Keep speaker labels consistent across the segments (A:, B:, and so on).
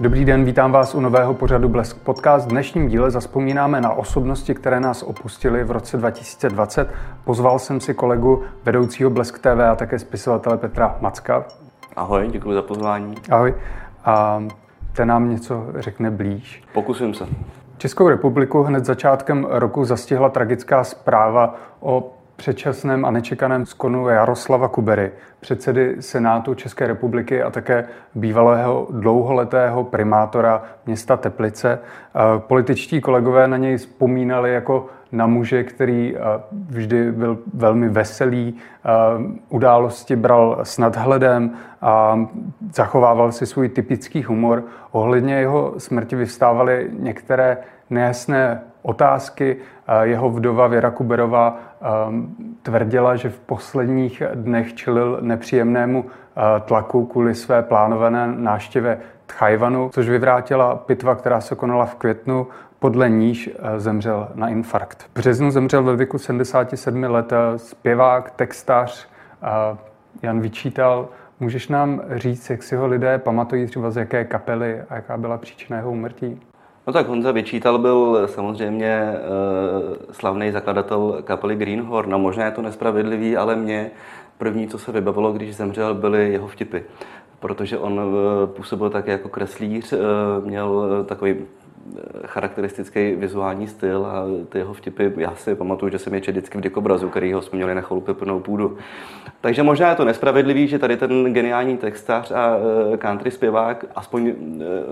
A: Dobrý den, vítám vás u nového pořadu Blesk Podcast. V dnešním díle zaspomínáme na osobnosti, které nás opustily v roce 2020. Pozval jsem si kolegu vedoucího Blesk TV a také spisovatele Petra Macka.
B: Ahoj, děkuji za pozvání.
A: Ahoj. A ten nám něco řekne blíž.
B: Pokusím se.
A: Českou republiku hned začátkem roku zastihla tragická zpráva o předčasném a nečekaném skonu Jaroslava Kubery, předsedy Senátu České republiky a také bývalého dlouholetého primátora města Teplice. Političtí kolegové na něj vzpomínali jako na muže, který vždy byl velmi veselý, události bral s nadhledem a zachovával si svůj typický humor. Ohledně jeho smrti vyvstávaly některé nejasné otázky. Jeho vdova Věra Kuberová tvrdila, že v posledních dnech čelil nepříjemnému tlaku kvůli své plánované návštěvě Tchajvanu, což vyvrátila pitva, která se konala v květnu, podle níž zemřel na infarkt. V březnu zemřel ve věku 77 let zpěvák, textař Jan Vyčítal. Můžeš nám říct, jak si ho lidé pamatují třeba z jaké kapely a jaká byla příčina jeho úmrtí?
B: No tak Honza Vyčítal byl samozřejmě e, slavný zakladatel kapely Greenhorn. A možná je to nespravedlivý, ale mě první, co se vybavilo, když zemřel, byly jeho vtipy. Protože on e, působil také jako kreslíř, e, měl takový charakteristický vizuální styl a ty jeho vtipy, já si pamatuju, že jsem je četl vždycky v děkobrazu, který ho jsme měli na chalupě plnou půdu. Takže možná je to nespravedlivý, že tady ten geniální textař a e, country zpěvák, aspoň e,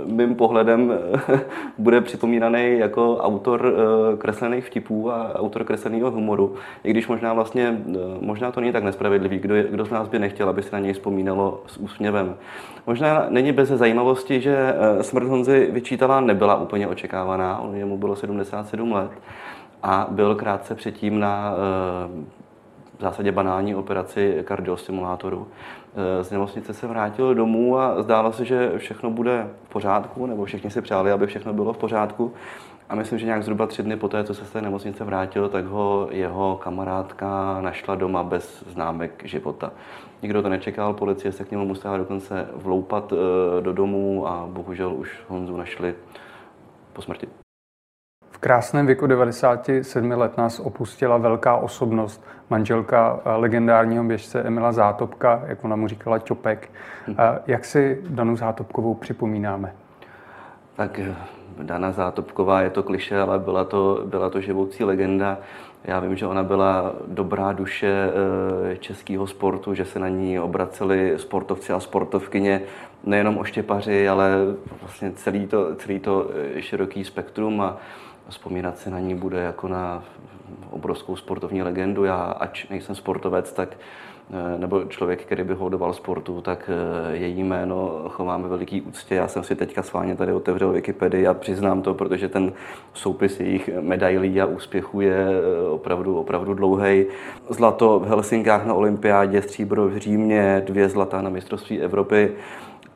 B: mým pohledem, bude připomínaný jako autor e, kreslených vtipů a autor kresleného humoru. I když možná vlastně, možná to není tak nespravedlivý, kdo, kdo z nás by nechtěl, aby se na něj vzpomínalo s úsměvem. Možná není bez zajímavosti, že smrt Honzy vyčítala nebyla úplně úplně očekávaná. On mu bylo 77 let a byl krátce předtím na eh, v zásadě banální operaci kardiostimulátoru. Eh, z nemocnice se vrátil domů a zdálo se, že všechno bude v pořádku, nebo všichni si přáli, aby všechno bylo v pořádku. A myslím, že nějak zhruba tři dny poté, co se z té nemocnice vrátil, tak ho jeho kamarádka našla doma bez známek života. Nikdo to nečekal, policie se k němu musela dokonce vloupat eh, do domu a bohužel už Honzu našli po smrti.
A: V krásném věku 97 let nás opustila velká osobnost, manželka eh, legendárního běžce Emila Zátopka, jak ona mu říkala Čopek. Hm. Jak si Danu Zátopkovou připomínáme?
B: Tak eh, Dana Zátopková je to kliše, ale byla to, byla to živoucí legenda. Já vím, že ona byla dobrá duše eh, českého sportu, že se na ní obraceli sportovci a sportovkyně, nejenom oštěpaři, ale vlastně celý to, celý to eh, široký spektrum a vzpomínat se na ní bude jako na obrovskou sportovní legendu. Já, ač nejsem sportovec, tak Eh, nebo člověk, který by hodoval sportu, tak eh, její jméno chováme veliký úctě. Já jsem si teďka sváně tady otevřel Wikipedii a přiznám to, protože ten soupis jejich medailí a úspěchů je opravdu, opravdu dlouhý. Zlato v Helsinkách na olympiádě, stříbro v Římě, dvě zlata na mistrovství Evropy.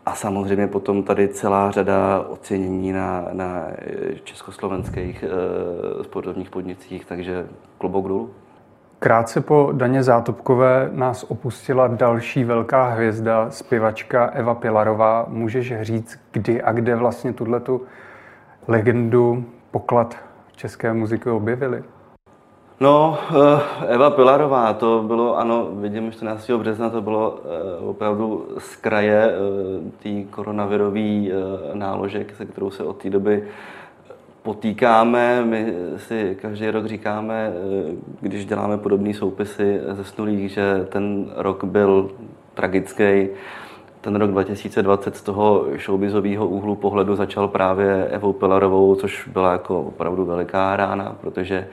B: A samozřejmě potom tady celá řada ocenění na, na československých e, sportovních podnicích, takže klobouk dolů.
A: Krátce po Daně Zátopkové nás opustila další velká hvězda, zpěvačka Eva Pilarová. Můžeš říct, kdy a kde vlastně tu legendu poklad české muziky objevili?
B: No, eh, Eva Pilarová, to bylo, ano, vidím, 14. března to bylo eh, opravdu z kraje eh, té koronavirové náložek, se kterou se od té doby potýkáme. My si každý rok říkáme, když děláme podobné soupisy ze snulých, že ten rok byl tragický. Ten rok 2020 z toho showbizového úhlu pohledu začal právě Evou Pilarovou, což byla jako opravdu veliká rána, protože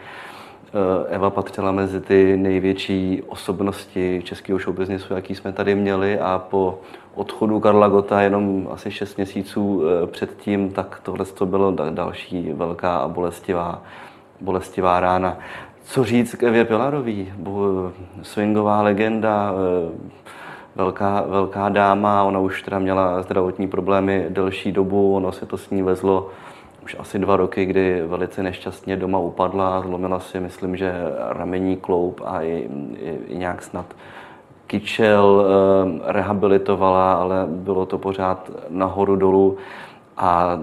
B: Eva patřila mezi ty největší osobnosti českého showbiznesu, jaký jsme tady měli a po odchodu Karla Gota jenom asi 6 měsíců eh, předtím, tak tohle to bylo další velká a bolestivá, bolestivá rána. Co říct k Evě Pilarový? Swingová legenda, eh, velká, velká dáma, ona už teda měla zdravotní problémy delší dobu, ono se to s ní vezlo už asi dva roky, kdy velice nešťastně doma upadla, zlomila si, myslím, že ramení kloup a i, i, i nějak snad kyčel, ehm, rehabilitovala, ale bylo to pořád nahoru dolů. a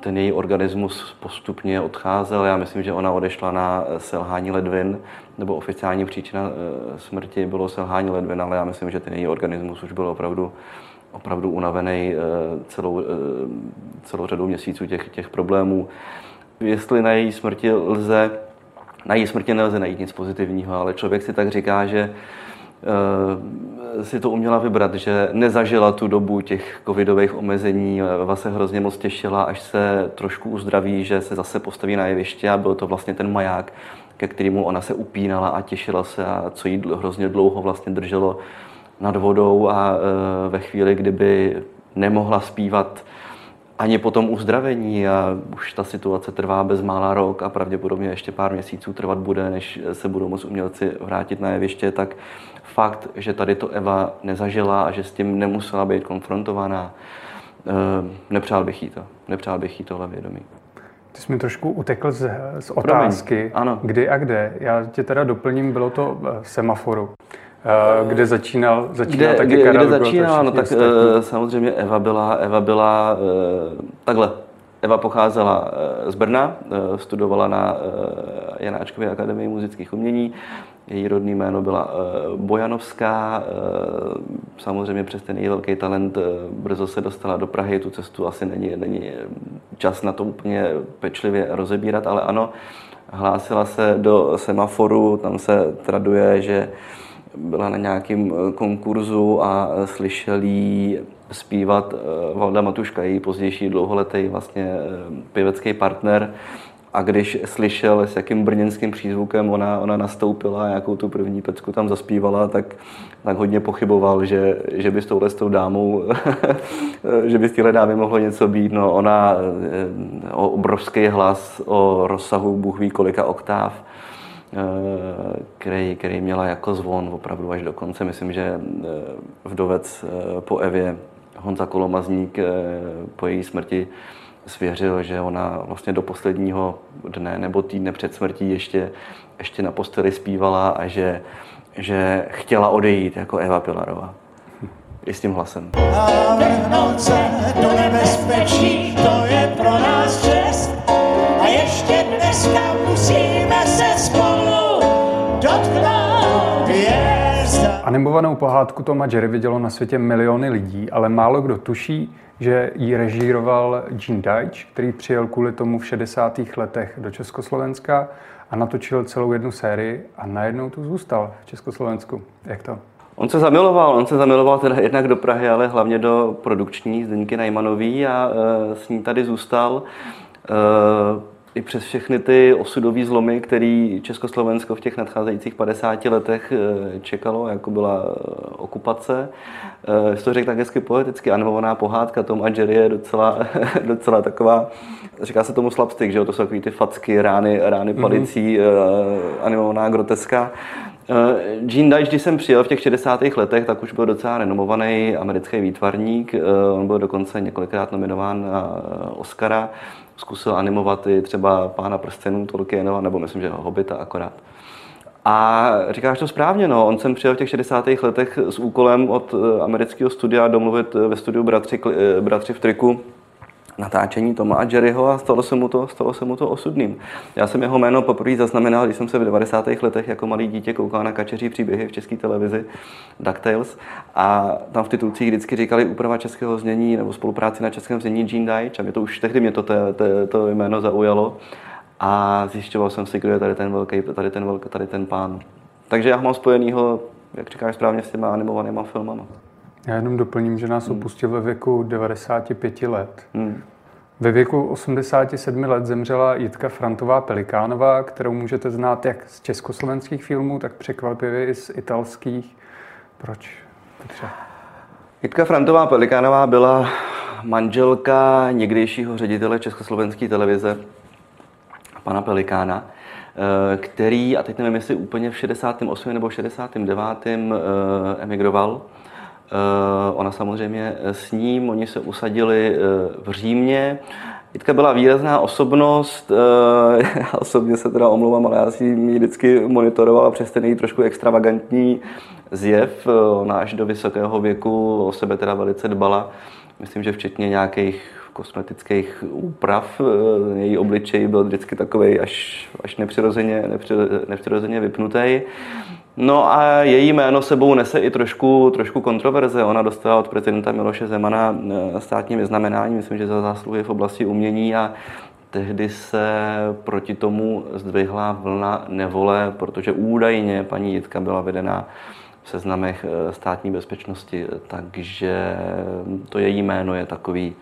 B: ten její organismus postupně odcházel. Já myslím, že ona odešla na selhání ledvin, nebo oficiální příčina eh, smrti bylo selhání ledvin, ale já myslím, že ten její organismus už byl opravdu, opravdu unavený eh, celou, eh, celou řadu měsíců těch, těch problémů. Jestli na její smrti lze, na její smrti nelze najít nic pozitivního, ale člověk si tak říká, že si to uměla vybrat, že nezažila tu dobu těch covidových omezení, Eva se hrozně moc těšila, až se trošku uzdraví, že se zase postaví na jeviště a byl to vlastně ten maják, ke kterému ona se upínala a těšila se a co jí hrozně dlouho vlastně drželo nad vodou a e, ve chvíli, kdyby nemohla zpívat ani po tom uzdravení a už ta situace trvá bezmála rok a pravděpodobně ještě pár měsíců trvat bude, než se budou moct umělci vrátit na jeviště, tak fakt, že tady to Eva nezažila a že s tím nemusela být konfrontovaná, eh, nepřál bych jí to. Nepřál bych jí tohle vědomí.
A: Ty jsi mi trošku utekl z, z otázky, ano. kdy a kde. Já tě teda doplním, bylo to v semaforu. Eh, kde začínal, začínal
B: kde, taky kde, Karel kde začínal, no tak ostatní. Eh, samozřejmě Eva byla, Eva byla takhle. Eva pocházela z Brna, studovala na Janáčkově akademii muzických umění, její rodný jméno byla eh, Bojanovská, eh, samozřejmě přes ten její velký talent eh, brzo se dostala do Prahy, tu cestu asi není, není čas na to úplně pečlivě rozebírat, ale ano, hlásila se do semaforu, tam se traduje, že byla na nějakém konkurzu a slyšel jí zpívat Valda Matuška, její pozdější dlouholetý vlastně pěvecký partner, a když slyšel, s jakým brněnským přízvukem ona, ona nastoupila a jakou tu první pecku tam zaspívala, tak, tak hodně pochyboval, že, že by s touhle s tou dámou, že by s téhle dámy mohlo něco být. No, ona eh, o obrovský hlas, o rozsahu Bůh ví kolika oktáv, eh, který, který měla jako zvon opravdu až do konce. Myslím, že eh, vdovec po Evě Honza Kolomazník po její smrti svěřil, že ona vlastně do posledního dne nebo týdne před smrtí ještě, ještě na posteli zpívala a že, že chtěla odejít jako Eva Pilarová. I s tím hlasem. se do nebezpečí, to je pro nás čest.
A: Animovanou pohádku Toma Jerry vidělo na světě miliony lidí, ale málo kdo tuší, že ji režíroval Gene Deitch, který přijel kvůli tomu v 60. letech do Československa a natočil celou jednu sérii a najednou tu zůstal v Československu. Jak to?
B: On se zamiloval, on se zamiloval teda jednak do Prahy, ale hlavně do produkční Zdeňky Najmanový a e, s ní tady zůstal. E, i přes všechny ty osudové zlomy, který Československo v těch nadcházejících 50 letech eh, čekalo, jako byla eh, okupace. Eh, to řekl tak hezky poeticky, animovaná pohádka Tom a Jerry je docela, docela taková, říká se tomu slapstick, že jo? to jsou takové ty facky, rány, rány mhm. palicí, mm-hmm. animovaná groteska. Gene Deitch, když jsem přijel v těch 60. letech, tak už byl docela renomovaný americký výtvarník. On byl dokonce několikrát nominován na Oscara zkusil animovat i třeba Pána prstenů Tolkienova, nebo myslím, že Hobita akorát. A říkáš to správně, no. On sem přijel v těch 60. letech s úkolem od eh, amerického studia domluvit ve studiu Bratři, eh, Bratři v triku natáčení Toma a Jerryho a stalo se mu to, stalo se mu to osudným. Já jsem jeho jméno poprvé zaznamenal, když jsem se v 90. letech jako malý dítě koukal na kačeří příběhy v české televizi DuckTales a tam v titulcích vždycky říkali úprava českého znění nebo spolupráci na českém znění Gene Deitch a mě to už tehdy mě to, to, to, to jméno zaujalo a zjišťoval jsem si, kdo je tady ten velký, tady ten, velký, tady ten pán. Takže já ho mám spojenýho, jak říkáš správně, s těma animovanýma filmama.
A: Já jenom doplním, že nás hmm. opustil ve věku 95 let. Hmm. Ve věku 87 let zemřela Jitka Frantová Pelikánová, kterou můžete znát jak z československých filmů, tak překvapivě i z italských. Proč, Petře?
B: Jitka Frantová Pelikánová byla manželka někdejšího ředitele Československé televize, pana Pelikána, eh, který, a teď nevím, jestli úplně v 68. nebo 69. Eh, emigroval ona samozřejmě s ním, oni se usadili eh, v Římě. Jitka byla výrazná osobnost, eh, já osobně se teda omlouvám, ale já si ji vždycky monitorovala přes ten její trošku extravagantní zjev. Ona až do vysokého věku o sebe teda velice dbala. Myslím, že včetně nějakých kosmetických úprav. Její obličej byl vždycky takový až, až nepřirozeně, nepřirozeně vypnutý. No a její jméno sebou nese i trošku, trošku kontroverze. Ona dostala od prezidenta Miloše Zemana státní vyznamenání, myslím, že za zásluhy v oblasti umění a tehdy se proti tomu zdvihla vlna nevole, protože údajně paní Jitka byla vedena v seznamech eh, státní bezpečnosti, takže to její jméno je takový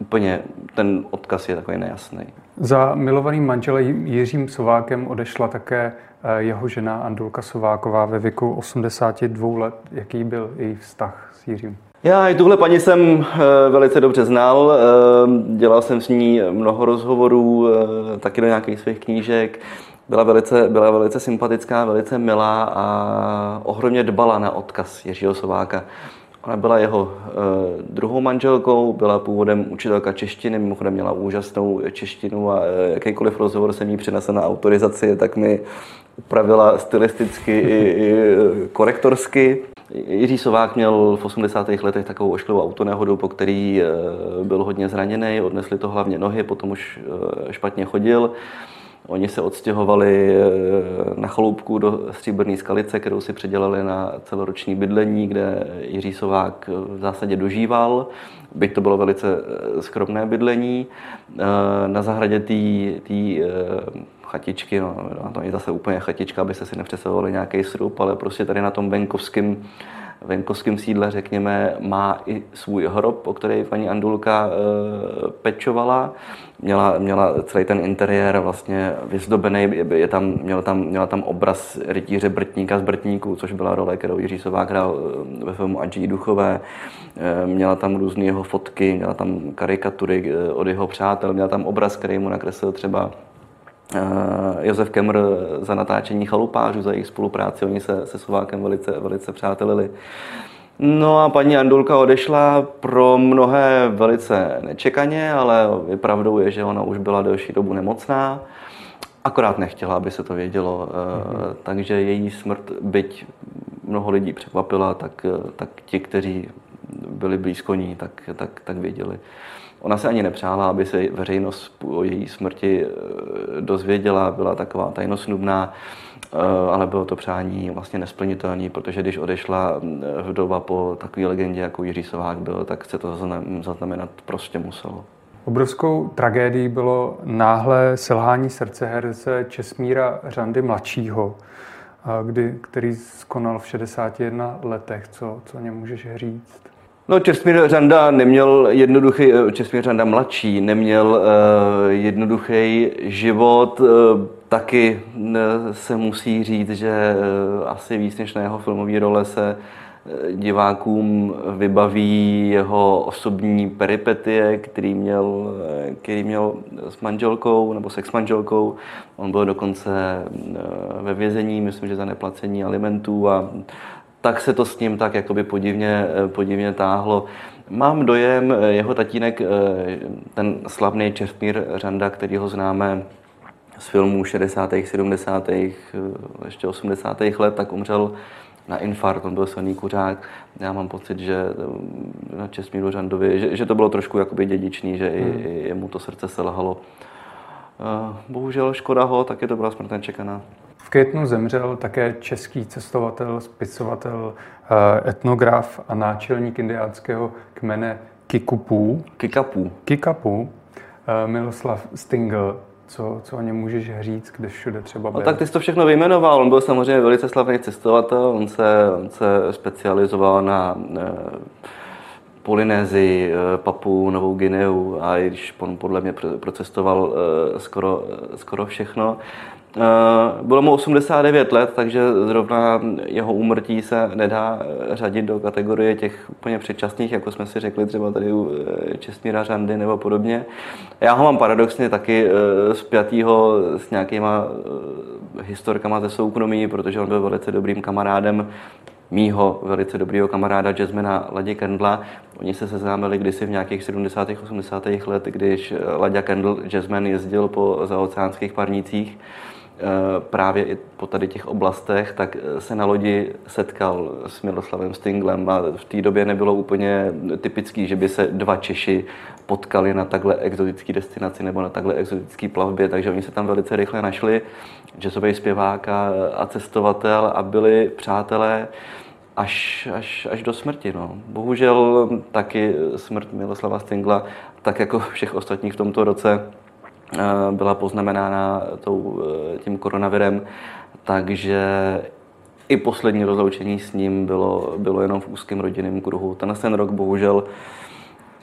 B: úplně, ten odkaz je takový nejasný.
A: Za milovaným manželem Jiřím Sovákem odešla také eh, jeho žena Andulka Sováková ve věku 82 let. Jaký byl její vztah s Jiřím?
B: Já i tuhle paní jsem eh, velice dobře znal, dělal jsem s ní mnoho rozhovorů, taky do nějakých svých knížek byla velice, byla velice sympatická, velice milá a ohromně dbala na odkaz Jiřího Sováka. Ona byla jeho e, druhou manželkou, byla původem učitelka češtiny, mimochodem měla úžasnou češtinu a e, jakýkoliv rozhovor jsem jí přinesl na autorizaci, tak mi upravila stylisticky i, i korektorsky. Jiří Sovák měl v 80. letech takovou ošklivou autonehodu, po který e, byl hodně zraněný, odnesli to hlavně nohy, potom už e, špatně chodil. Oni se odstěhovali eh, na chaloupku do Stříbrné skalice, kterou si předělali na celoroční bydlení, kde Jiří Sovák v zásadě dožíval. Byť to bylo velice eh, skromné bydlení. Eh, na zahradě té chatičky, no, to je zase úplně chatička, abyste si nepředstavovali nějaký srub, ale prostě tady na tom venkovském venkovském sídle, řekněme, má i svůj hrob, o který paní Andulka e, pečovala. Měla, měla celý ten interiér vlastně vyzdobený, je tam, měla, tam, měla tam obraz rytíře Brtníka z Brtníků, což byla role, kterou Jiří Sovák hrál e, ve filmu Adži Duchové. E, měla tam různé jeho fotky, měla tam karikatury od jeho přátel, měla tam obraz, který mu nakreslil třeba Eh, Josef Kemr za natáčení chalupářů, za jejich spolupráci. Oni se se Sovákem velice, velice přátelili. No a paní Andulka odešla pro mnohé velice nečekaně, ale pravdou je, že ona už byla delší dobu nemocná. Akorát nechtěla, aby se to vědělo. Mm-hmm. Takže její smrt, byť mnoho lidí překvapila, tak, tak ti, kteří byli blízko ní, tak, tak, tak věděli. Ona se ani nepřála, aby se veřejnost o její smrti eh, dozvěděla, byla taková tajnosnubná, eh, ale bylo to přání vlastně nesplnitelné, protože když odešla eh, vdova po takové legendě, jako Jiří Sovák byl, tak se to zaznamenat prostě muselo.
A: Obrovskou tragédií bylo náhle selhání srdce herce Česmíra Řandy mladšího, kdy, který skonal v 61 letech. Co, co o něm můžeš říct?
B: No, Česmír Řanda neměl jednoduchý, eh, Česmír Řanda mladší, neměl uh, jednoduchý život. Uh, taky se musí říct, že uh, asi víc než na jeho filmové role se divákům vybaví jeho osobní peripetie, který měl, který měl s manželkou nebo sex manželkou. On byl dokonce ve vězení, myslím, že za neplacení alimentů a tak se to s ním tak jakoby podivně, eh, podivně táhlo. Mám dojem, eh, jeho tatínek, eh, ten slavný Česmír Řanda, který ho známe z filmů 60., 70., ještě 80. let, tak umřel na infarkt, on byl silný kuřák. Já mám pocit, že na Česmíru Řandovi, že, že to bylo trošku jakoby dědičný, že hmm. i, i jemu to srdce selhalo. Bohužel škoda ho, taky to byla smrt čekaná.
A: V květnu zemřel také český cestovatel, spisovatel, eh, etnograf a náčelník indiánského kmene Kikupů.
B: Kikapů.
A: Kikapů. Eh, Miloslav Stingl. Co, co o něm můžeš říct, když všude třeba byl?
B: No, tak ty jsi to všechno vyjmenoval. On byl samozřejmě velice slavný cestovatel. On se, on se specializoval na eh, Polynézii, Papu, Novou Gineu a i když on podle mě procestoval skoro, skoro všechno, Eh, bylo mu 89 let, takže zrovna jeho úmrtí se nedá eh, řadit do kategorie těch úplně předčasných, jako jsme si řekli třeba tady u eh, Česmíra Řandy nebo podobně. Já ho mám paradoxně taky spjatýho s nějakýma historkama ze soukromí, protože on byl velice dobrým kamarádem mýho velice dobrého kamaráda jazzmana Ladě Kendla. Oni se seznámili kdysi v nějakých 70. 80. let, když Ladě Kendl jazzman jezdil po zaoceánských parnicích právě i po tady těch oblastech, tak se na lodi setkal s Miloslavem Stinglem a v té době nebylo úplně typický, že by se dva Češi potkali na takhle exotické destinaci nebo na takhle exotické plavbě, takže oni se tam velice rychle našli, jazzový zpěvák a, a cestovatel a byli přátelé až, až, až do smrti. No. Bohužel taky smrt Miloslava Stingla, tak jako všech ostatních v tomto roce, eh, byla poznamenána tou, eh, tím koronavirem, takže i poslední rozloučení s ním bylo, bylo jenom v úzkém rodinném kruhu. Ten ten rok bohužel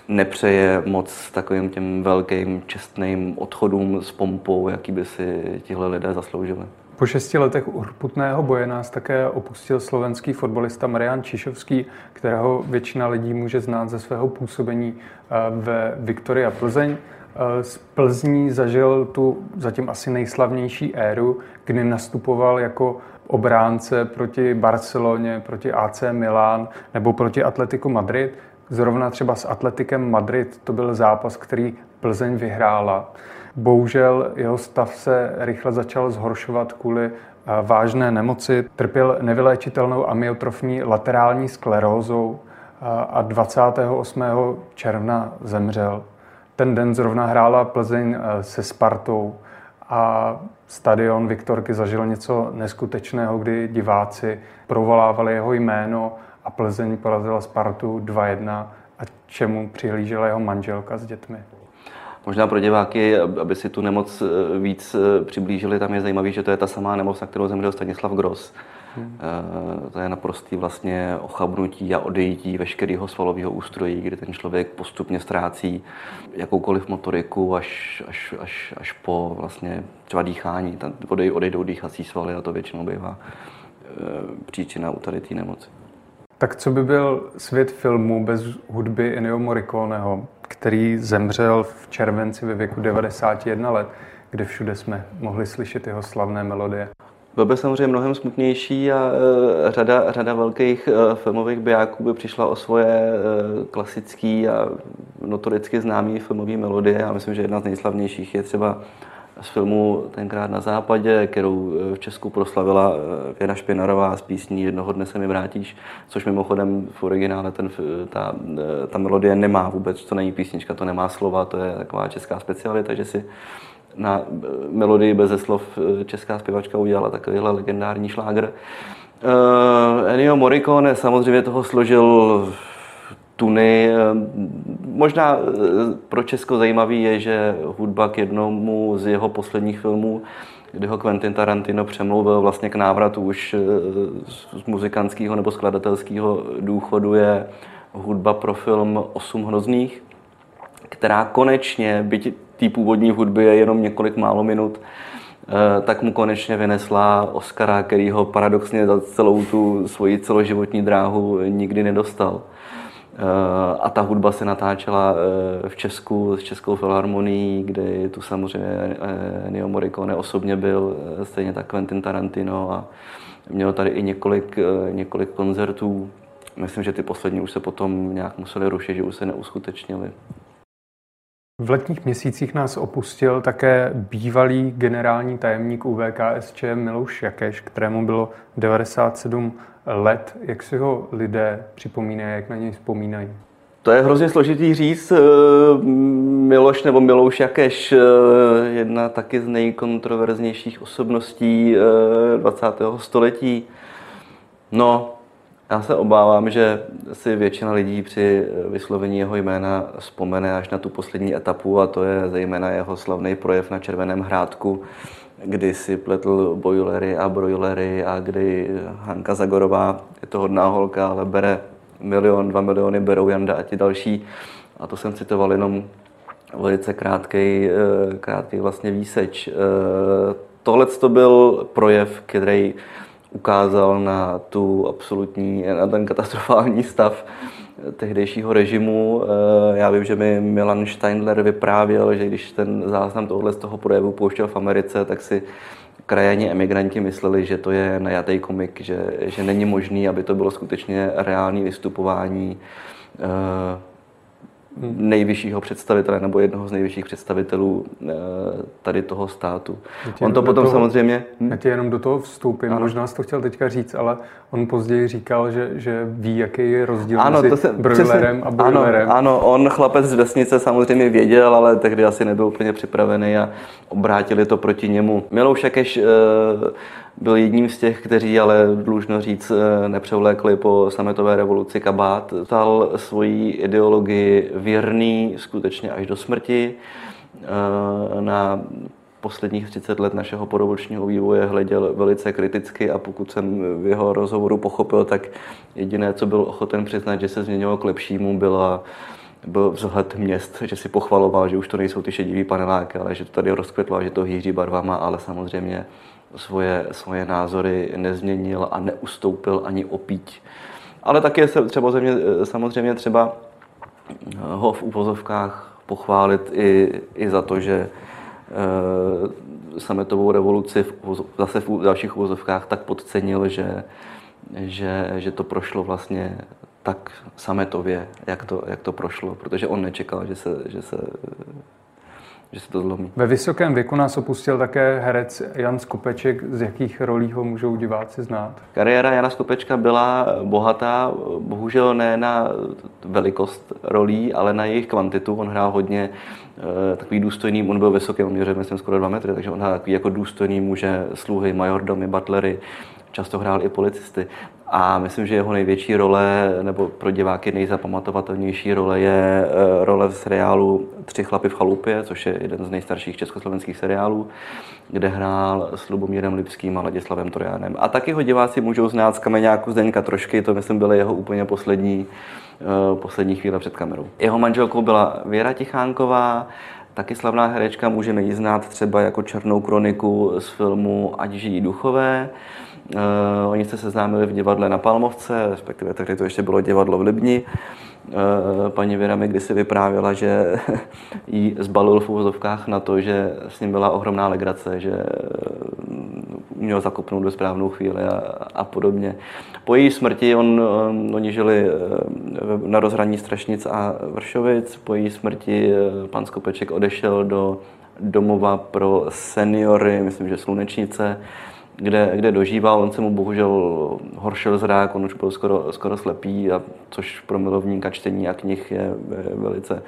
B: nepřeje moc takovým těm velkým čestným odchodům s pompou, jaký by si tihle lidé zasloužili.
A: Po šesti letech urputného boje nás také opustil slovenský fotbalista Marian Čišovský, kterého většina lidí může znát ze svého působení eh, ve Viktoria Plzeň. Eh, z Plzní zažil tu zatím asi nejslavnější éru, kdy nastupoval jako obránce proti Barceloně, proti AC Milan nebo proti Atletiku Madrid. Zrovna třeba s Atletikem Madrid to byl zápas, který Plzeň vyhrála. Bohužel jeho stav se rychle začal zhoršovat kvůli eh, vážné nemoci. Trpěl nevyléčitelnou amyotrofní laterální sklerózou eh, a 28. června zemřel. Ten den zrovna hrála Plzeň eh, se Spartou a stadion Viktorky zažil něco neskutečného, kdy diváci provolávali jeho jméno a Plzeň porazila Spartu 2-1 a čemu přihlížela jeho manželka s dětmi.
B: Možná pro diváky, aby si tu nemoc eh, víc eh, přiblížili, tam je zajímavé, že to je ta samá nemoc, na kterou zemřel Stanislav Gross. Eh, to je naprostý vlastně ochabnutí a odejítí veškerého svalového ústrojí, kdy ten člověk postupně ztrácí jakoukoliv motoriku až, až, až, až po vlastně třeba dýchání. Tam odejdou dýchací svaly a to většinou bývá příčina u tady té nemoci.
A: Tak co by byl svět filmu bez hudby Ennio Morriconeho, který zemřel v červenci ve věku 91 let, kde všude jsme mohli slyšet jeho slavné melodie?
B: Byl by samozřejmě mnohem smutnější a e, řada, řada velkých e, filmových bijáků by přišla o svoje e, klasické a notoricky známé filmové melodie. Já myslím, že jedna z nejslavnějších je třeba z filmu Tenkrát na západě, kterou v Česku proslavila Věna Špinarová z písní Jednoho dne se mi vrátíš, což mimochodem v originále ten, ta, ta melodie nemá vůbec, to není písnička, to nemá slova, to je taková česká specialita, že si na melodii bez slov česká zpěvačka udělala takovýhle legendární šlágr. Uh, Ennio Morricone samozřejmě toho složil tuny. Možná eh, pro Česko zajímavý je, že hudba k jednomu z jeho posledních filmů, kdy ho Quentin Tarantino přemluvil vlastně k návratu už eh, z muzikantského nebo skladatelského důchodu, je hudba pro film Osm hrozných, která konečně, byť té původní hudby je jenom několik málo minut, eh, tak mu konečně vynesla Oscara, který ho paradoxně za celou tu svoji celoživotní dráhu nikdy nedostal. Eh, a ta hudba se natáčela eh, v Česku s Českou filharmonií, kde tu samozřejmě Neo Morricone osobně byl, stejně tak Quentin Tarantino a měl tady i několik, několik koncertů. Myslím, že ty poslední už se potom nějak museli rušit, že už se neuskutečnili.
A: V letních měsících nás opustil také bývalý generální tajemník UVKSČ Milouš Jakeš, kterému bylo 97 let. Jak si ho lidé připomínají, jak na něj vzpomínají?
B: To je hrozně složitý říct. Eh, Miloš nebo Milouš Jakeš, eh, jedna taky z nejkontroverznějších osobností 20. Eh, století. No, já se obávám, že si většina lidí při vyslovení jeho jména vzpomene až na tu poslední etapu a to je zejména jeho slavný projev na Červeném hrádku, kdy si pletl bojlery a brojlery a kdy Hanka Zagorová, je to hodná holka, ale bere milion, dva miliony berou Janda a ti další. A to jsem citoval jenom velice krátký, eh, krátký vlastně výseč. Eh, tohle to byl projev, který ukázal na tu absolutní, na ten katastrofální stav tehdejšího režimu. Eh, já vím, že mi Milan Steindler vyprávěl, že když ten záznam tohle z toho projevu pouštěl v Americe, tak si krajani emigranti mysleli, že to je najatý komik, že, že není možný, aby to bylo skutečně reálné vystupování. Nejvyššího představitele nebo jednoho z nejvyšších představitelů eh, tady toho státu. On to potom toho, samozřejmě...
A: Hm? Já tě jenom do toho vstoupím, ano. možná jsi to chtěl teďka říct, ale on později říkal, že, že ví, jaký je rozdíl ano, mezi to se, brojlerem a
B: brojlerem. Ano, ano, on chlapec z vesnice samozřejmě věděl, ale tehdy asi nebyl úplně připravený a obrátili to proti němu. Milouš Jakeš byl jedním z těch, kteří ale dlužno říct eh, nepřevlékli po sametové revoluci kabát. Stal svoji ideologii věrný skutečně až do smrti. Eh, na posledních 30 let našeho podobočního vývoje hleděl velice kriticky a pokud jsem v jeho rozhovoru pochopil, tak jediné, co byl ochoten přiznat, že se změnilo k lepšímu, byla byl vzhled měst, že si pochvaloval, že už to nejsou ty šedivý paneláky, ale že to tady rozkvětlo, že to hýří barvama, ale samozřejmě svoje, svoje názory nezměnil a neustoupil ani opíť. Ale také se třeba země, samozřejmě třeba ho v úvozovkách pochválit i, i za to, že e, sametovou revoluci v, zase v dalších úvozovkách tak podcenil, že, že, že to prošlo vlastně tak sametově, jak to, jak to prošlo, protože on nečekal, že se, že se že se to zlomí.
A: Ve vysokém věku nás opustil také herec Jan Skopeček. Z jakých rolí ho můžou diváci znát?
B: Kariéra Jana Skopečka byla bohatá, bohužel ne na velikost rolí, ale na jejich kvantitu. On hrál hodně eh, takový důstojný, on byl vysoký, on měřil myslím skoro 2 metry, takže on hrál takový jako důstojný muže, sluhy, majordomy, butlery, často hrál i policisty. A myslím, že jeho největší role, nebo pro diváky nejzapamatovatelnější role, je eh, role v seriálu Tři chlapy v chalupě, což je jeden z nejstarších československých seriálů, kde hrál s Lubomírem Lipským a Ladislavem Trojánem. A taky ho diváci můžou znát z Kameňáku Zdeňka Trošky, to myslím byly jeho úplně poslední, eh, poslední chvíle před kamerou. Jeho manželkou byla Věra Tichánková, Taky slavná herečka, můžeme ji znát třeba jako černou kroniku z filmu Ať žijí duchové. Uh, oni se seznámili v divadle na Palmovce, respektive tehdy to ještě bylo divadlo v Libni. Uh, paní Věra mi kdysi vyprávěla, že jí zbalil v úvozovkách na to, že s ním byla ohromná legrace, že měl zakopnout do správnou chvíli a, a podobně. Po její smrti on, on, oni žili na rozhraní Strašnic a Vršovic. Po její smrti pan Skopeček odešel do domova pro seniory, myslím, že Slunečnice, kde, kde dožíval. On se mu bohužel horšil zrák, on už byl skoro, skoro slepý, a což pro milovníka čtení a knih je velice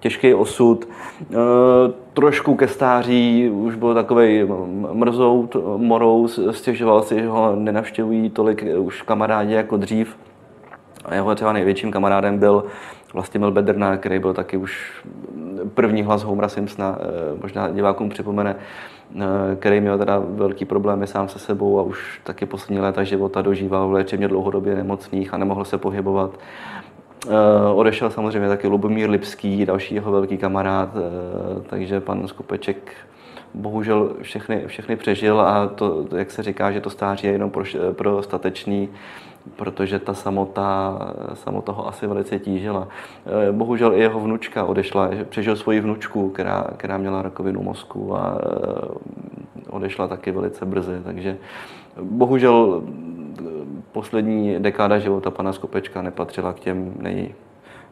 B: těžký osud. E, trošku ke stáří už byl takový mrzout, morous, stěžoval si, že ho nenavštěvují tolik už kamarádi jako dřív. A jeho třeba největším kamarádem byl vlastně Mel Bedrna, který byl taky už první hlas Homera Simpsona, e, možná divákům připomene, Eh, který měl teda velký problémy sám se sebou a už taky poslední léta života dožíval v léčebně dlouhodobě nemocných a nemohl se pohybovat. Eh, odešel samozřejmě taky Lubomír Lipský, další jeho velký kamarád, eh, takže pan Skopeček bohužel všechny, všechny přežil a to, jak se říká, že to stáří je jenom pro, pro statečný, protože ta samota, samota ho asi velice tížila. Eh, bohužel i jeho vnučka odešla, přežil svoji vnučku, která, která měla rakovinu mozku a eh, odešla taky velice brzy, takže bohužel eh, poslední dekáda života pana Skopečka nepatřila k těm nej,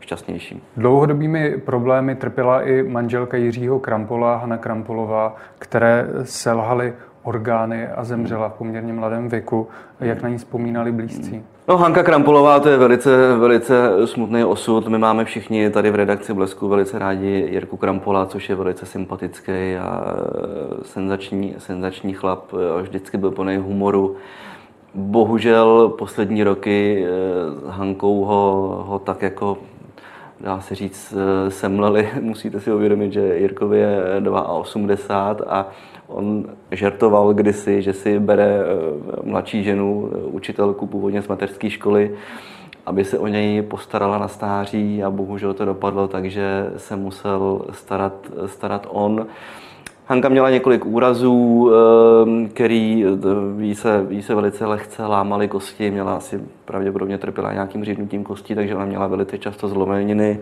B: šťastnějším.
A: Dlouhodobými problémy trpěla i manželka Jiřího Krampola, Hana Krampolová, které selhaly orgány a zemřela v poměrně mladém věku. Jak na ní vzpomínali blízcí?
B: No, Hanka Krampolová, to je velice, velice smutný osud. My máme všichni tady v redakci Blesku velice rádi Jirku Krampola, což je velice sympatický a senzační, senzační chlap. Vždycky byl plný humoru. Bohužel poslední roky s Hankou ho, ho tak jako dá se říct, semleli. Musíte si uvědomit, že Jirkovi je 82 a On žertoval kdysi, že si bere eh, mladší ženu, eh, učitelku původně z mateřské školy, aby se o něj postarala na stáří a bohužel to dopadlo, takže se musel starat, starat on. Hanka měla několik úrazů, eh, který ví se, ví se velice lehce lámaly kosti, měla asi pravděpodobně trpěla nějakým řídnutím kostí, takže ona měla velice často zlomeniny,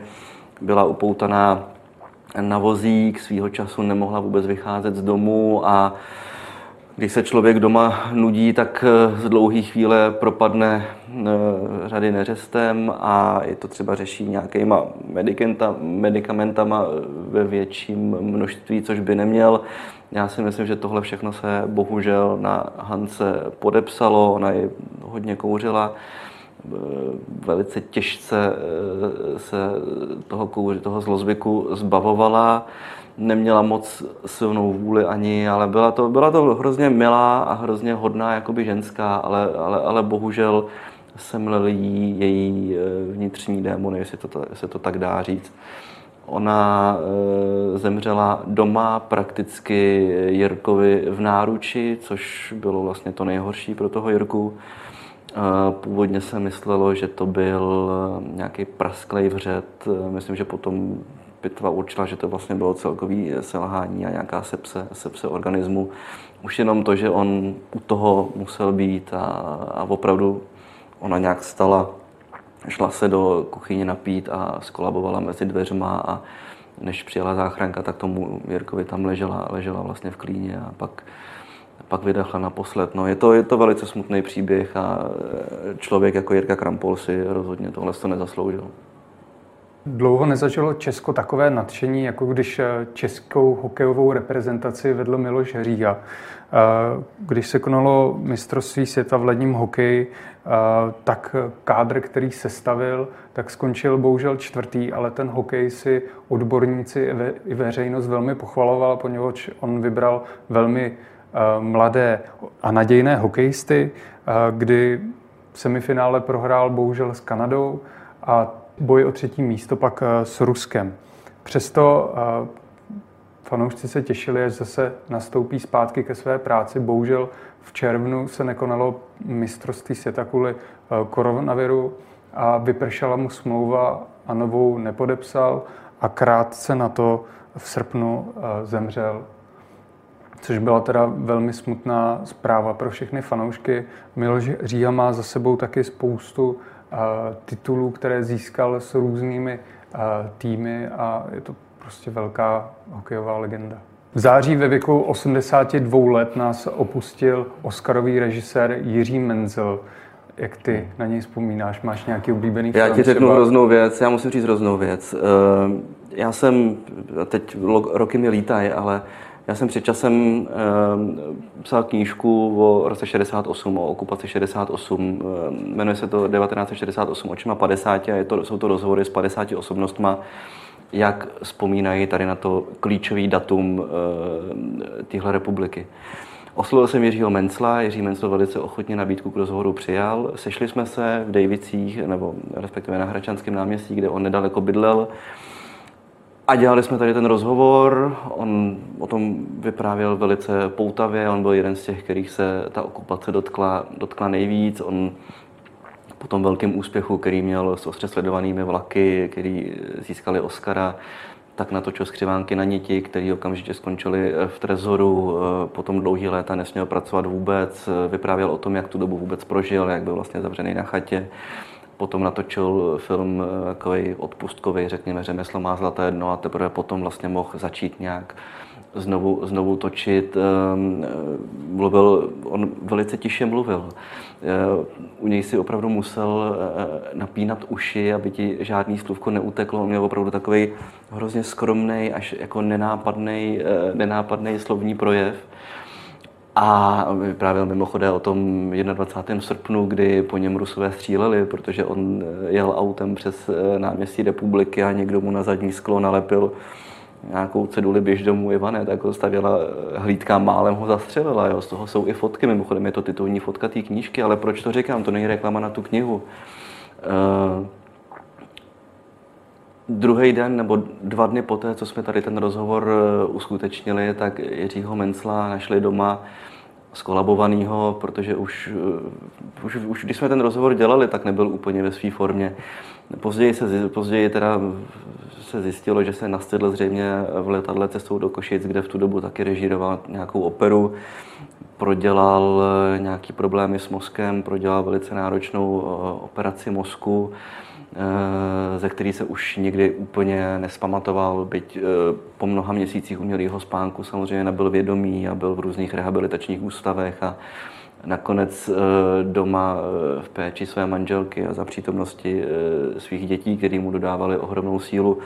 B: byla upoutaná na vozík, svýho času nemohla vůbec vycházet z domu a když se člověk doma nudí, tak z dlouhé chvíle propadne řady neřestem a je to třeba řeší nějakýma medikamentama ve větším množství, což by neměl. Já si myslím, že tohle všechno se bohužel na Hance podepsalo, ona je hodně kouřila velice těžce se toho, kouři, toho zlozvyku zbavovala neměla moc silnou vůli ani, ale byla to, byla to hrozně milá a hrozně hodná jakoby ženská, ale, ale, ale bohužel semleli jí její eh, vnitřní démony, jestli to, jestli to tak dá říct. Ona e, zemřela doma prakticky Jirkovi v náruči, což bylo vlastně to nejhorší pro toho Jirku. Původně se myslelo, že to byl nějaký prasklej vřet. Myslím, že potom pitva určila, že to vlastně bylo celkový selhání a nějaká sepse, sepse organismu. Už jenom to, že on u toho musel být a, a opravdu ona nějak stala, šla se do kuchyně napít a skolabovala mezi dveřma a než přijela záchranka, tak tomu Jirkovi tam ležela, ležela vlastně v klíně a pak, pak vydechla naposled. No, je, to, je to velice smutný příběh a člověk jako Jirka Krampol si rozhodně tohle to nezasloužil.
A: Dlouho nezažilo Česko takové nadšení, jako když eh, českou hokejovou reprezentaci vedl Miloš Říga. Eh, když se konalo mistrovství světa v ledním hokeji, tak kádr, který se stavil, tak skončil bohužel čtvrtý, ale ten hokej si odborníci i veřejnost velmi pochvaloval, poněvadž on vybral velmi mladé a nadějné hokejisty, kdy v semifinále prohrál bohužel s Kanadou a boj o třetí místo pak eh, s Ruskem. Přesto eh, fanoušci se těšili, až zase nastoupí zpátky ke své práci. Bohužel v červnu se nekonalo mistrovství světa kvůli eh, koronaviru a vypršela mu smlouva a novou nepodepsal a krátce na to v srpnu zemřel což byla teda velmi smutná zpráva pro všechny fanoušky. Miloš Říha má za sebou taky spoustu titulů, které získal s různými týmy a je to prostě velká hokejová legenda. V září ve věku 82 let nás opustil Oscarový režisér Jiří Menzel. Jak ty na něj vzpomínáš? Máš nějaký oblíbený
B: film? Já ti řeknu třeba? hroznou věc, já musím říct hroznou věc. Já jsem, teď roky mi lítají, ale já jsem před časem e, psal knížku o roce 68, o okupaci 68. E, jmenuje se to 1968 očima 50 a je to, jsou to rozhovory s 50 osobnostma, jak vzpomínají tady na to klíčový datum e, téhle republiky. Oslovil jsem Jiřího Mencla, Jiří Mencel velice ochotně nabídku k rozhovoru přijal. Sešli jsme se v Dejvicích, nebo respektive na Hračanském náměstí, kde on nedaleko bydlel. A dělali jsme tady ten rozhovor, on o tom vyprávěl velice poutavě, on byl jeden z těch, kterých se ta okupace dotkla, dotkla nejvíc. On po tom velkém úspěchu, který měl s ostře sledovanými vlaky, který získali Oscara, tak natočil skřivánky na niti, který okamžitě skončili v Trezoru, potom dlouhý léta nesměl pracovat vůbec, vyprávěl o tom, jak tu dobu vůbec prožil, jak byl vlastně zavřený na chatě. Potom natočil film eh, takový odpustkový, řekněme, řemeslo má zlaté dno a teprve potom vlastně mohl začít nějak znovu, znovu točit. Ehm, eh, mluvil, on velice tiše mluvil. Eh, u něj si opravdu musel napínat uši, aby ti žádný slůvko neuteklo. On měl opravdu takový hrozně skromný, až jako nenápadný, nenápadný slovní projev. A vyprávěl mimochodem o tom 21. srpnu, kdy po něm Rusové stříleli, protože on eh, jel autem přes eh, náměstí republiky a někdo mu na zadní sklo nalepil nějakou ceduli běž domů Ivane, tak ho stavěla eh, hlídka málem ho zastřelila. Jo. Z toho jsou i fotky, mimochodem je to titulní fotka té knížky, ale proč to říkám, to není reklama na tu knihu. Uh, Druhý den nebo dva dny poté, co jsme tady ten rozhovor uskutečnili, tak Jiřího Mencla našli doma skolabovaného, protože už, eh, už, už když jsme ten rozhovor dělali, tak nebyl úplně ve své formě. Později, se, později teda se zjistilo, že se nastydl zřejmě v letadle cestou do Košic, kde v tu dobu taky režíroval nějakou operu, prodělal eh, nějaký problémy s mozkem, prodělal velice náročnou eh, operaci mozku ze který se už nikdy úplně nespamatoval, byť po mnoha měsících umělého spánku samozřejmě nebyl vědomý a byl v různých rehabilitačních ústavech a nakonec doma v péči své manželky a za přítomnosti svých dětí, který mu dodávali ohromnou sílu,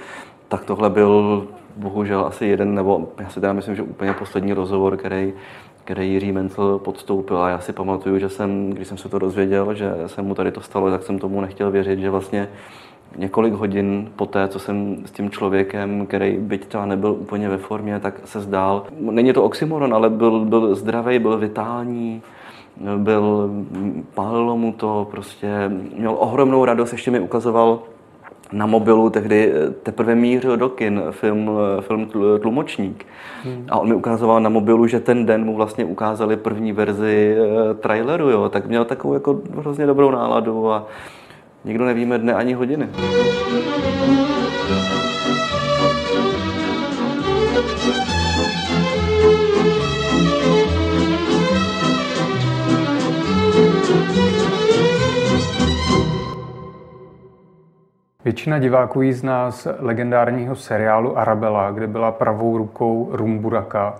B: tak tohle byl bohužel asi jeden, nebo já si teda myslím, že úplně poslední rozhovor, který, který Jiří Mencel podstoupil. A já si pamatuju, že jsem, když jsem se to dozvěděl, že se mu tady to stalo, tak jsem tomu nechtěl věřit, že vlastně několik hodin po té, co jsem s tím člověkem, který byť třeba nebyl úplně ve formě, tak se zdál. Není to oxymoron, ale byl, byl zdravý, byl vitální, byl, pálilo mu to, prostě měl ohromnou radost, ještě mi ukazoval na mobilu tehdy eh, teprve mířil do kin film, eh, film Tlumočník. Hmm. A on mi ukazoval na mobilu, že ten den mu vlastně ukázali první verzi uh, traileru, jo. tak měl takovou jako hrozně dobrou náladu a nikdo nevíme dne ani hodiny.
A: Většina diváků jí zná z legendárního seriálu Arabella, kde byla pravou rukou Rumburaka,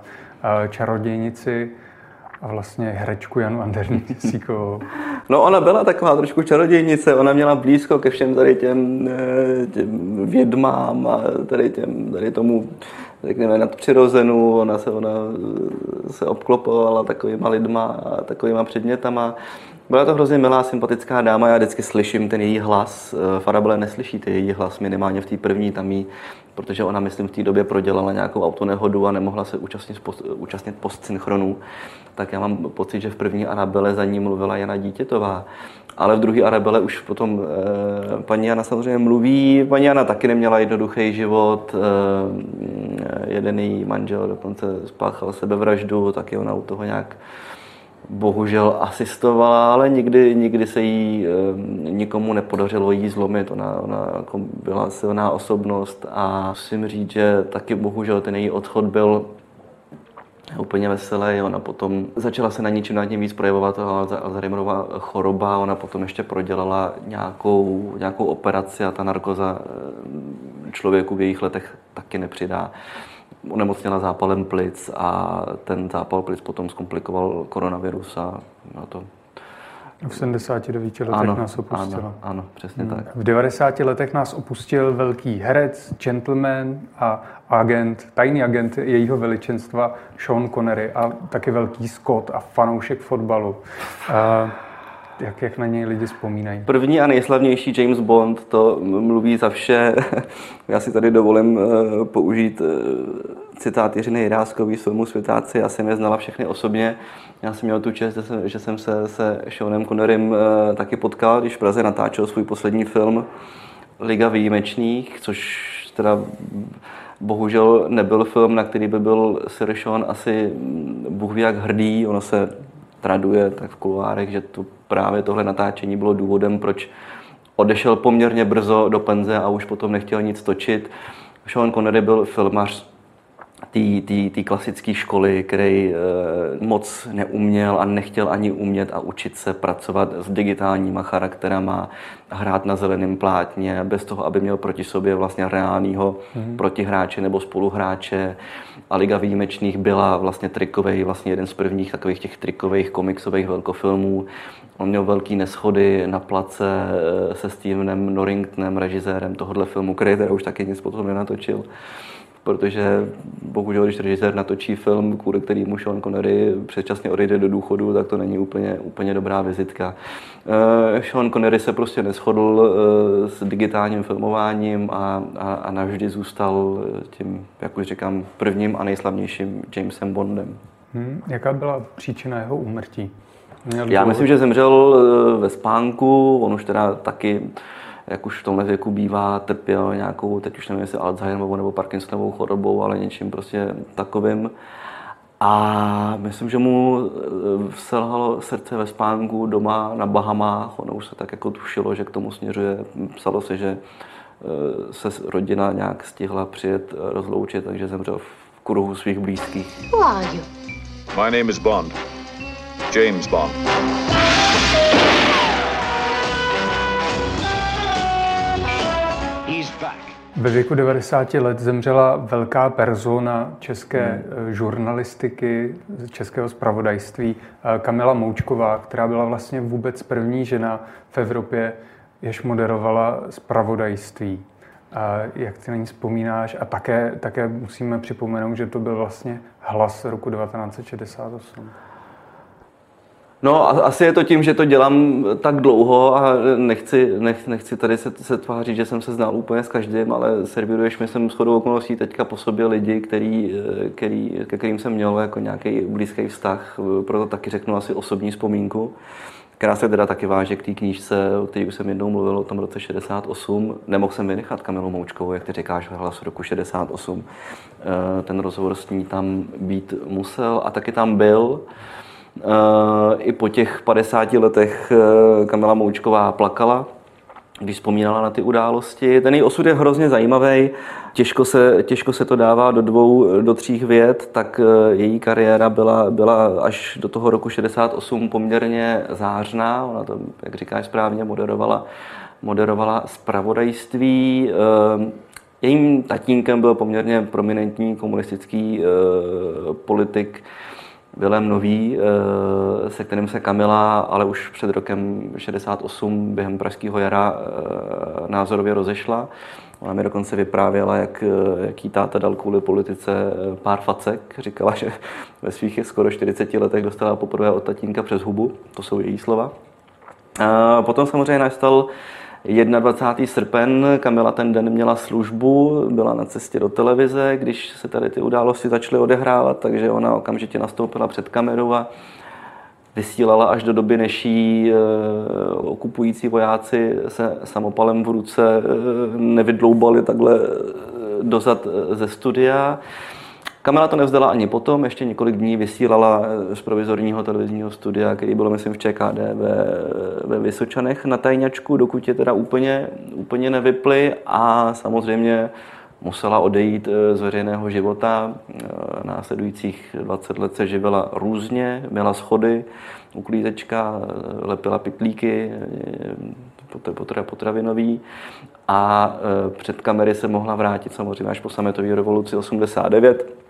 A: čarodějnici a vlastně herečku Janu Andernísíkovou.
B: No ona byla taková trošku čarodějnice, ona měla blízko ke všem tady těm, eh, těm vědmám a tady, těm, tady tomu řekněme, nadpřirozenu, ona se, ona se obklopovala takovýma lidma a takovýma předmětama. Byla to hrozně milá, sympatická dáma, já vždycky slyším ten její hlas. Eh, Farabele neslyšíte její hlas, minimálně v té první tam jí, protože ona, myslím, v té době prodělala nějakou autonehodu a nemohla se účastnit, účastnit postsynchronů. Tak já mám pocit, že v první Arabele za ní mluvila Jana Dítětová. Ale v druhé Arabele už potom eh, paní Jana samozřejmě mluví. Paní Jana taky neměla jednoduchý život. Eh, jeden její manžel dokonce spáchal sebevraždu, taky ona u toho nějak bohužel asistovala, ale nikdy, nikdy se jí nikomu nepodařilo jí zlomit. Ona, ona jako byla silná osobnost a musím říct, že taky bohužel ten její odchod byl úplně veselý. Ona potom začala se na ničím nad tím víc projevovat Alzheimerova choroba. Ona potom ještě prodělala nějakou, nějakou operaci a ta narkoza člověku v jejich letech taky nepřidá onemocněla zápalem plic a ten zápal plic potom zkomplikoval koronavirus a na to
A: v 79 letech ano, nás opustila.
B: Ano, ano přesně hmm. tak.
A: V 90 letech nás opustil velký herec, gentleman a agent, tajný agent jejího veličenstva Sean Connery a taky velký Scott a fanoušek fotbalu. Uh, jak, jak na něj lidi vzpomínají?
B: První a nejslavnější James Bond, to mluví za vše. Já si tady dovolím uh, použít uh, citát Jiřiny Jiráskový z filmu Světáci. Já jsem je znala všechny osobně. Já jsem měl tu čest, že jsem se se Seanem Connerym uh, taky potkal, když v Praze natáčel svůj poslední film Liga výjimečných, což teda bohužel nebyl film, na který by byl Sir Sean asi Bůh ví jak hrdý. Ono se traduje tak v kuloárech, že to právě tohle natáčení bylo důvodem, proč odešel poměrně brzo do penze a už potom nechtěl nic točit. Sean Connery byl filmař té klasické školy, který e, moc neuměl a nechtěl ani umět a učit se pracovat s digitálníma charakterama, hrát na zeleném plátně, bez toho, aby měl proti sobě vlastně reálního mm-hmm. protihráče nebo spoluhráče. A Liga výjimečných byla vlastně trikový, vlastně jeden z prvních takových těch trikových komiksových velkofilmů. On měl velký neschody na place e, se Stevenem Norringtonem, režisérem tohohle filmu, který teda už taky nic potom nenatočil protože bohužel, když režisér natočí film, kvůli kterýmu Sean Connery předčasně odejde do důchodu, tak to není úplně, úplně dobrá vizitka. Uh, Sean Connery se prostě neschodl uh, s digitálním filmováním a, a, a navždy zůstal tím, jak už říkám, prvním a nejslavnějším Jamesem Bondem.
A: Hmm, jaká byla příčina jeho úmrtí?
B: Měl Já myslím, že zemřel ve spánku, on už teda taky jak už v tomhle věku bývá, trpěl nějakou, teď už nevím, jestli Alzheimerovou nebo Parkinsonovou chorobou, ale něčím prostě takovým. A myslím, že mu eh, selhalo srdce ve spánku doma na Bahamách. Ono už se tak jako tušilo, že k tomu směřuje. Psalo se, že eh, se rodina nějak stihla přijet eh, rozloučit, takže zemřel v kruhu svých blízkých. Who are you? My name is Bond. James Bond.
A: Ve věku 90 let zemřela velká persona české hmm. žurnalistiky, českého zpravodajství, Kamila Moučková, která byla vlastně vůbec první žena v Evropě, jež moderovala zpravodajství. A jak ty na ní vzpomínáš? A také, také musíme připomenout, že to byl vlastně hlas roku 1968.
B: No, asi je to tím, že to dělám tak dlouho a nechci, nech, nechci tady se, se tvářit, že jsem se znal úplně s každým, ale servíruješ mi jsem shodou okolností teďka po sobě lidi, který, který, ke kterým jsem měl jako nějaký blízký vztah, proto taky řeknu asi osobní vzpomínku která se teda taky váže k té knížce, o které už jsem jednou mluvil, o tom roce 68. Nemohl jsem vynechat Kamilu Moučkovou, jak ty říkáš, v hlasu roku 68. Eh, ten rozhovor s ní tam být musel a taky tam byl. Eh, I po těch 50 letech eh, Kamila Moučková plakala, když vzpomínala na ty události. Ten její osud je hrozně zajímavý, těžko se, těžko se to dává do dvou, do tří vět, tak eh, její kariéra byla, byla až do toho roku 68 poměrně zářná. Ona to, jak říkáš správně, moderovala, moderovala zpravodajství. Jejím tatínkem byl poměrně prominentní komunistický politik, Vilém Nový, eh, se kterým se Kamila, ale už před rokem 68 během Pražského jara eh, názorově rozešla. Ona mi dokonce vyprávěla, jak, eh, jaký táta dal kvůli politice pár facek. Říkala, že ve svých skoro 40 letech dostala poprvé od tatínka přes hubu. To jsou její slova. Potom samozřejmě nastal 21. srpen Kamila ten den měla službu, byla na cestě do televize, když se tady ty události začaly odehrávat, takže ona okamžitě nastoupila před kamerou a vysílala až do doby, než jí e, okupující vojáci se samopalem v ruce e, nevydloubali takhle e, dozad ze studia. Kamera to nevzdala ani potom, ještě několik dní vysílala eh, z provizorního televizního studia, který bylo, myslím, v ČKD ve, ve Vysočanech na tajňačku, dokud je teda úplně, úplně nevyply a samozřejmě musela odejít eh, z veřejného života. Eh, následujících 20 let se živila různě, měla schody, uklízečka, lepila pitlíky, potravinový a před kamery se mohla vrátit samozřejmě až po sametové revoluci 89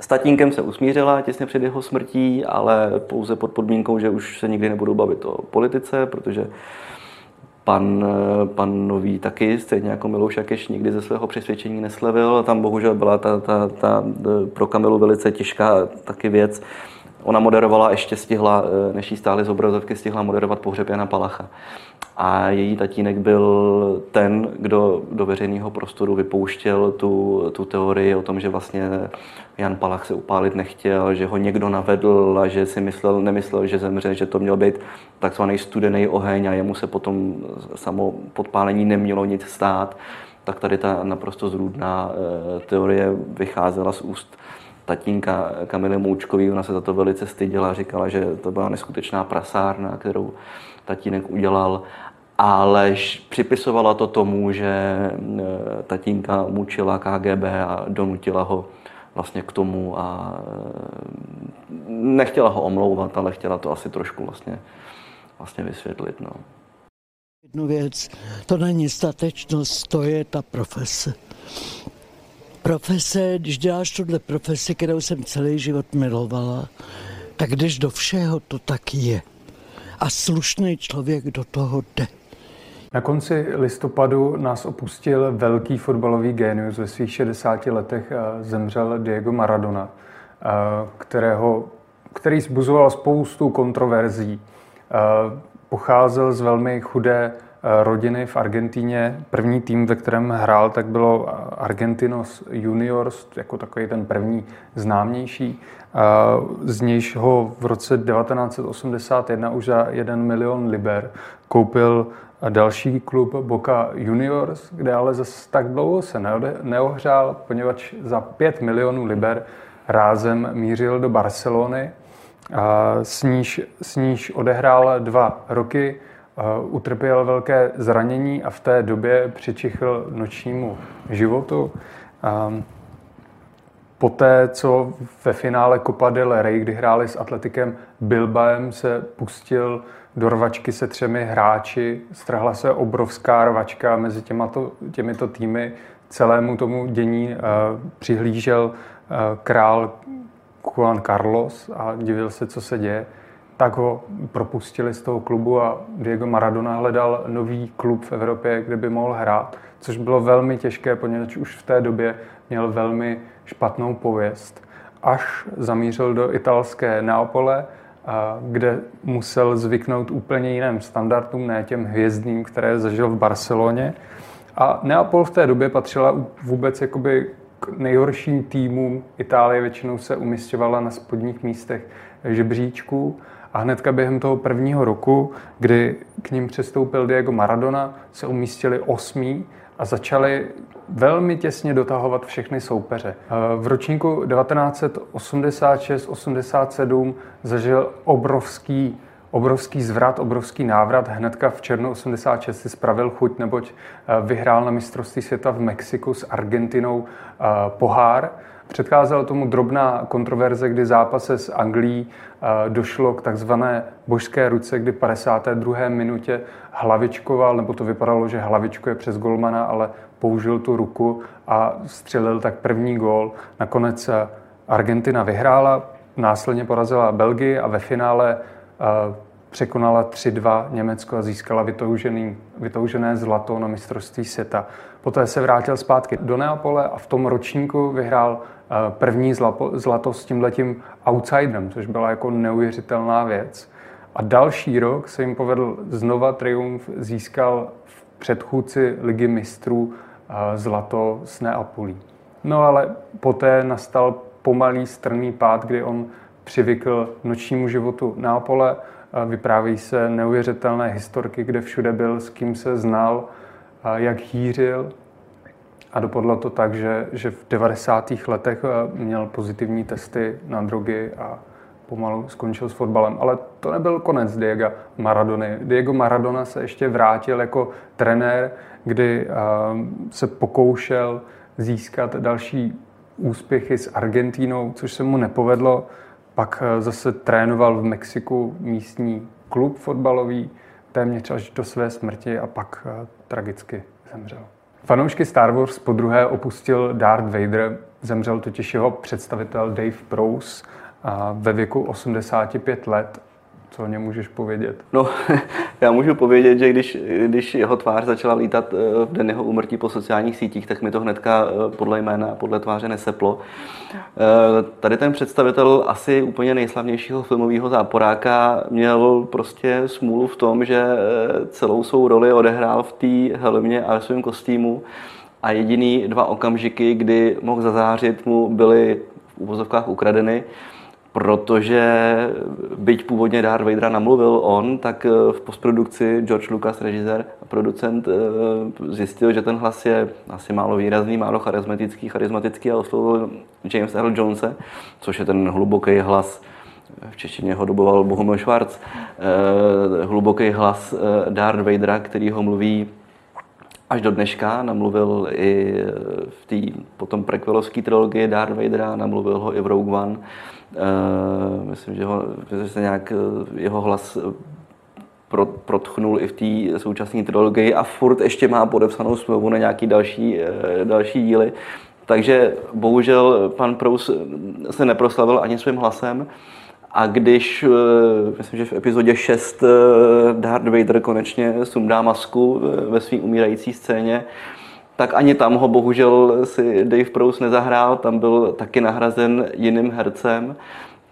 B: s tatínkem se usmířila těsně před jeho smrtí, ale pouze pod podmínkou, že už se nikdy nebudou bavit o politice, protože pan, pan Nový taky, stejně jako Milouš Jakeš, nikdy ze svého přesvědčení neslevil. Tam bohužel byla ta, ta, ta pro Kamilu velice těžká taky věc. Ona moderovala, ještě stihla, než jí stály z obrazovky, stihla moderovat pohřeb Jana Palacha a její tatínek byl ten, kdo do veřejného prostoru vypouštěl tu, tu teorii o tom, že vlastně Jan Palach se upálit nechtěl, že ho někdo navedl a že si myslel, nemyslel, že zemře, že to měl být takzvaný studený oheň a jemu se potom samo podpálení nemělo nic stát. Tak tady ta naprosto zrůdná eh, teorie vycházela z úst tatínka Kamily Moučkový, ona se za to velice styděla, říkala, že to byla neskutečná prasárna, kterou tatínek udělal ale připisovala to tomu, že e, tatínka mučila KGB a donutila ho vlastně k tomu a e, nechtěla ho omlouvat, ale chtěla to asi trošku vlastně, vlastně vysvětlit. No.
C: Jednu věc, to není statečnost, to je ta profese. Profese, když děláš tuhle profesi, kterou jsem celý život milovala, tak když do všeho to tak je. A slušný člověk do toho jde.
A: Na konci listopadu nás opustil velký fotbalový génius. Ve svých 60 letech eh, zemřel Diego Maradona, eh, kterého, který zbuzoval spoustu kontroverzí. Eh, pocházel z velmi chudé rodiny v Argentíně. První tým, ve kterém hrál, tak bylo Argentinos Juniors, jako takový ten první známější. Z nějž ho v roce 1981 už za 1 milion liber koupil další klub Boca Juniors, kde ale zase tak dlouho se neohřál, poněvadž za 5 milionů liber rázem mířil do Barcelony, s, níž, s níž odehrál dva roky, utrpěl velké zranění a v té době přičichl nočnímu životu. Poté, co ve finále Copa del Rey, kdy hráli s Atletikem Bilbaem, se pustil do rvačky se třemi hráči, strhla se obrovská rvačka mezi těmato, těmito týmy, celému tomu dění přihlížel král Juan Carlos a divil se, co se děje, tak ho propustili z toho klubu a Diego Maradona hledal nový klub v Evropě, kde by mohl hrát, což bylo velmi těžké, poněvadž už v té době měl velmi špatnou pověst. Až zamířil do italské Neapole, kde musel zvyknout úplně jiným standardům, ne těm hvězdným, které zažil v Barceloně. A Neapol v té době patřila vůbec jakoby k nejhorším týmům. Itálie většinou se umistěvala na spodních místech žebříčků a hnedka během toho prvního roku, kdy k ním přestoupil Diego Maradona, se umístili osmí a začali velmi těsně dotahovat všechny soupeře. V ročníku 1986-87 zažil obrovský obrovský zvrat, obrovský návrat. Hnedka v červnu 86 si spravil chuť, neboť eh, vyhrál na mistrovství světa v Mexiku s Argentinou eh, pohár. Předcházela tomu drobná kontroverze, kdy zápase s Anglií eh, došlo k takzvané božské ruce, kdy 52. minutě hlavičkoval, nebo to vypadalo, že hlavičkuje přes golmana, ale použil tu ruku a střelil tak první gól. Nakonec Argentina vyhrála, následně porazila Belgii a ve finále překonala 3-2 Německo a získala vytoužený, vytoužené zlato na mistrovství světa. Poté se vrátil zpátky do Neapole a v tom ročníku vyhrál první zlato s tímhletím outsiderem, což byla jako neuvěřitelná věc. A další rok se jim povedl znova triumf, získal v předchůdci ligy mistrů zlato s Neapolí. No ale poté nastal pomalý strmý pád, kdy on přivykl nočnímu životu Neapole. Vypráví se neuvěřitelné historky, kde všude byl, s kým se znal, jak hýřil. A dopadlo to tak, že, že v 90. letech měl pozitivní testy na drogy a pomalu skončil s fotbalem. Ale to nebyl konec Diego Maradony. Diego Maradona se ještě vrátil jako trenér, kdy se pokoušel získat další úspěchy s Argentínou, což se mu nepovedlo. Pak eh, zase trénoval v Mexiku místní klub fotbalový, téměř až do své smrti a pak eh, tragicky zemřel. Fanoušky Star Wars po druhé opustil Darth Vader, zemřel totiž jeho představitel Dave Prowse ve věku 85 let co o něm můžeš povědět?
B: No, já můžu povědět, že když, když jeho tvář začala lítat eh, v den jeho úmrtí po sociálních sítích, tak mi to hnedka eh, podle jména a podle tváře neseplo. Eh, tady ten představitel asi úplně nejslavnějšího filmového záporáka měl prostě smůlu v tom, že celou svou roli odehrál v té helmě a svém kostýmu a jediný dva okamžiky, kdy mohl zazářit, mu byly v úvozovkách ukradeny protože byť původně Darth Vadera namluvil on, tak eh, v postprodukci George Lucas, režisér a producent, eh, zjistil, že ten hlas je asi málo výrazný, málo charismatický, charismatický a oslovil James Earl Jonese, což je ten hluboký hlas, v češtině ho doboval Bohumil Schwarz, eh, hluboký hlas Darth Vadera, který ho mluví až do dneška, namluvil i v té potom prequelovské trilogii Darth Vadera, namluvil ho i v Rogue One. Uh, myslím, že, ho, že se nějak eh, jeho hlas eh, protchnul i v té současné trilogii a furt ještě má podepsanou smlouvu na nějaký další, další díly. Takže bohužel pan Prous se neproslavil ani svým hlasem. A když, myslím, že v epizodě 6 Darth Vader konečně sundá masku ve své umírající scéně, tak ani tam ho bohužel si Dave Prous nezahrál, tam byl taky nahrazen jiným hercem.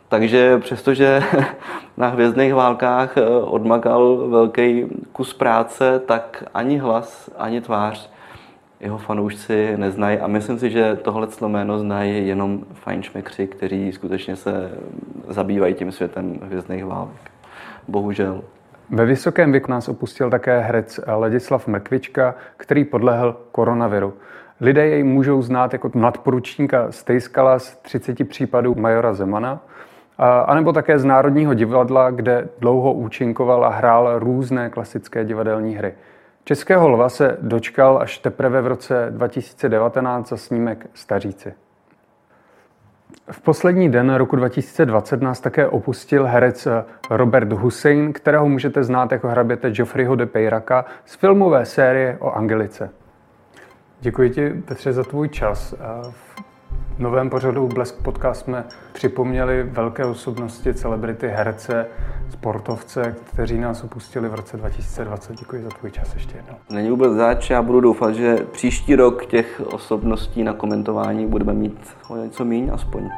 B: Takže přestože na Hvězdných válkách eh, odmakal velký kus práce, tak ani hlas, ani tvář jeho fanoušci neznají. A myslím si, že tohle jméno znají jenom fajnšmekři, kteří skutečně se zabývají tím světem Hvězdných válek. Bohužel.
A: Ve vysokém věku nás opustil také herec Ladislav Mrkvička, který podlehl koronaviru. Lidé jej můžou znát jako nadporučníka Stejskala z 30 případů Majora Zemana, anebo také z Národního divadla, kde dlouho účinkoval a hrál různé klasické divadelní hry. Českého lva se dočkal až teprve v roce 2019 za snímek Staříci. V poslední den roku 2020 nás také opustil herec Robert Hussein, kterého můžete znát jako hraběte Geoffreyho de Peyraka z filmové série o Angelice. Děkuji ti, Petře, za tvůj čas. V novém pořadu Blesk Podcast jsme připomněli velké osobnosti, celebrity, herce, sportovce, kteří nás opustili v roce 2020. Děkuji za tvůj čas ještě jednou.
B: Není vůbec zač, já budu doufat, že příští rok těch osobností na komentování budeme mít o něco míň aspoň.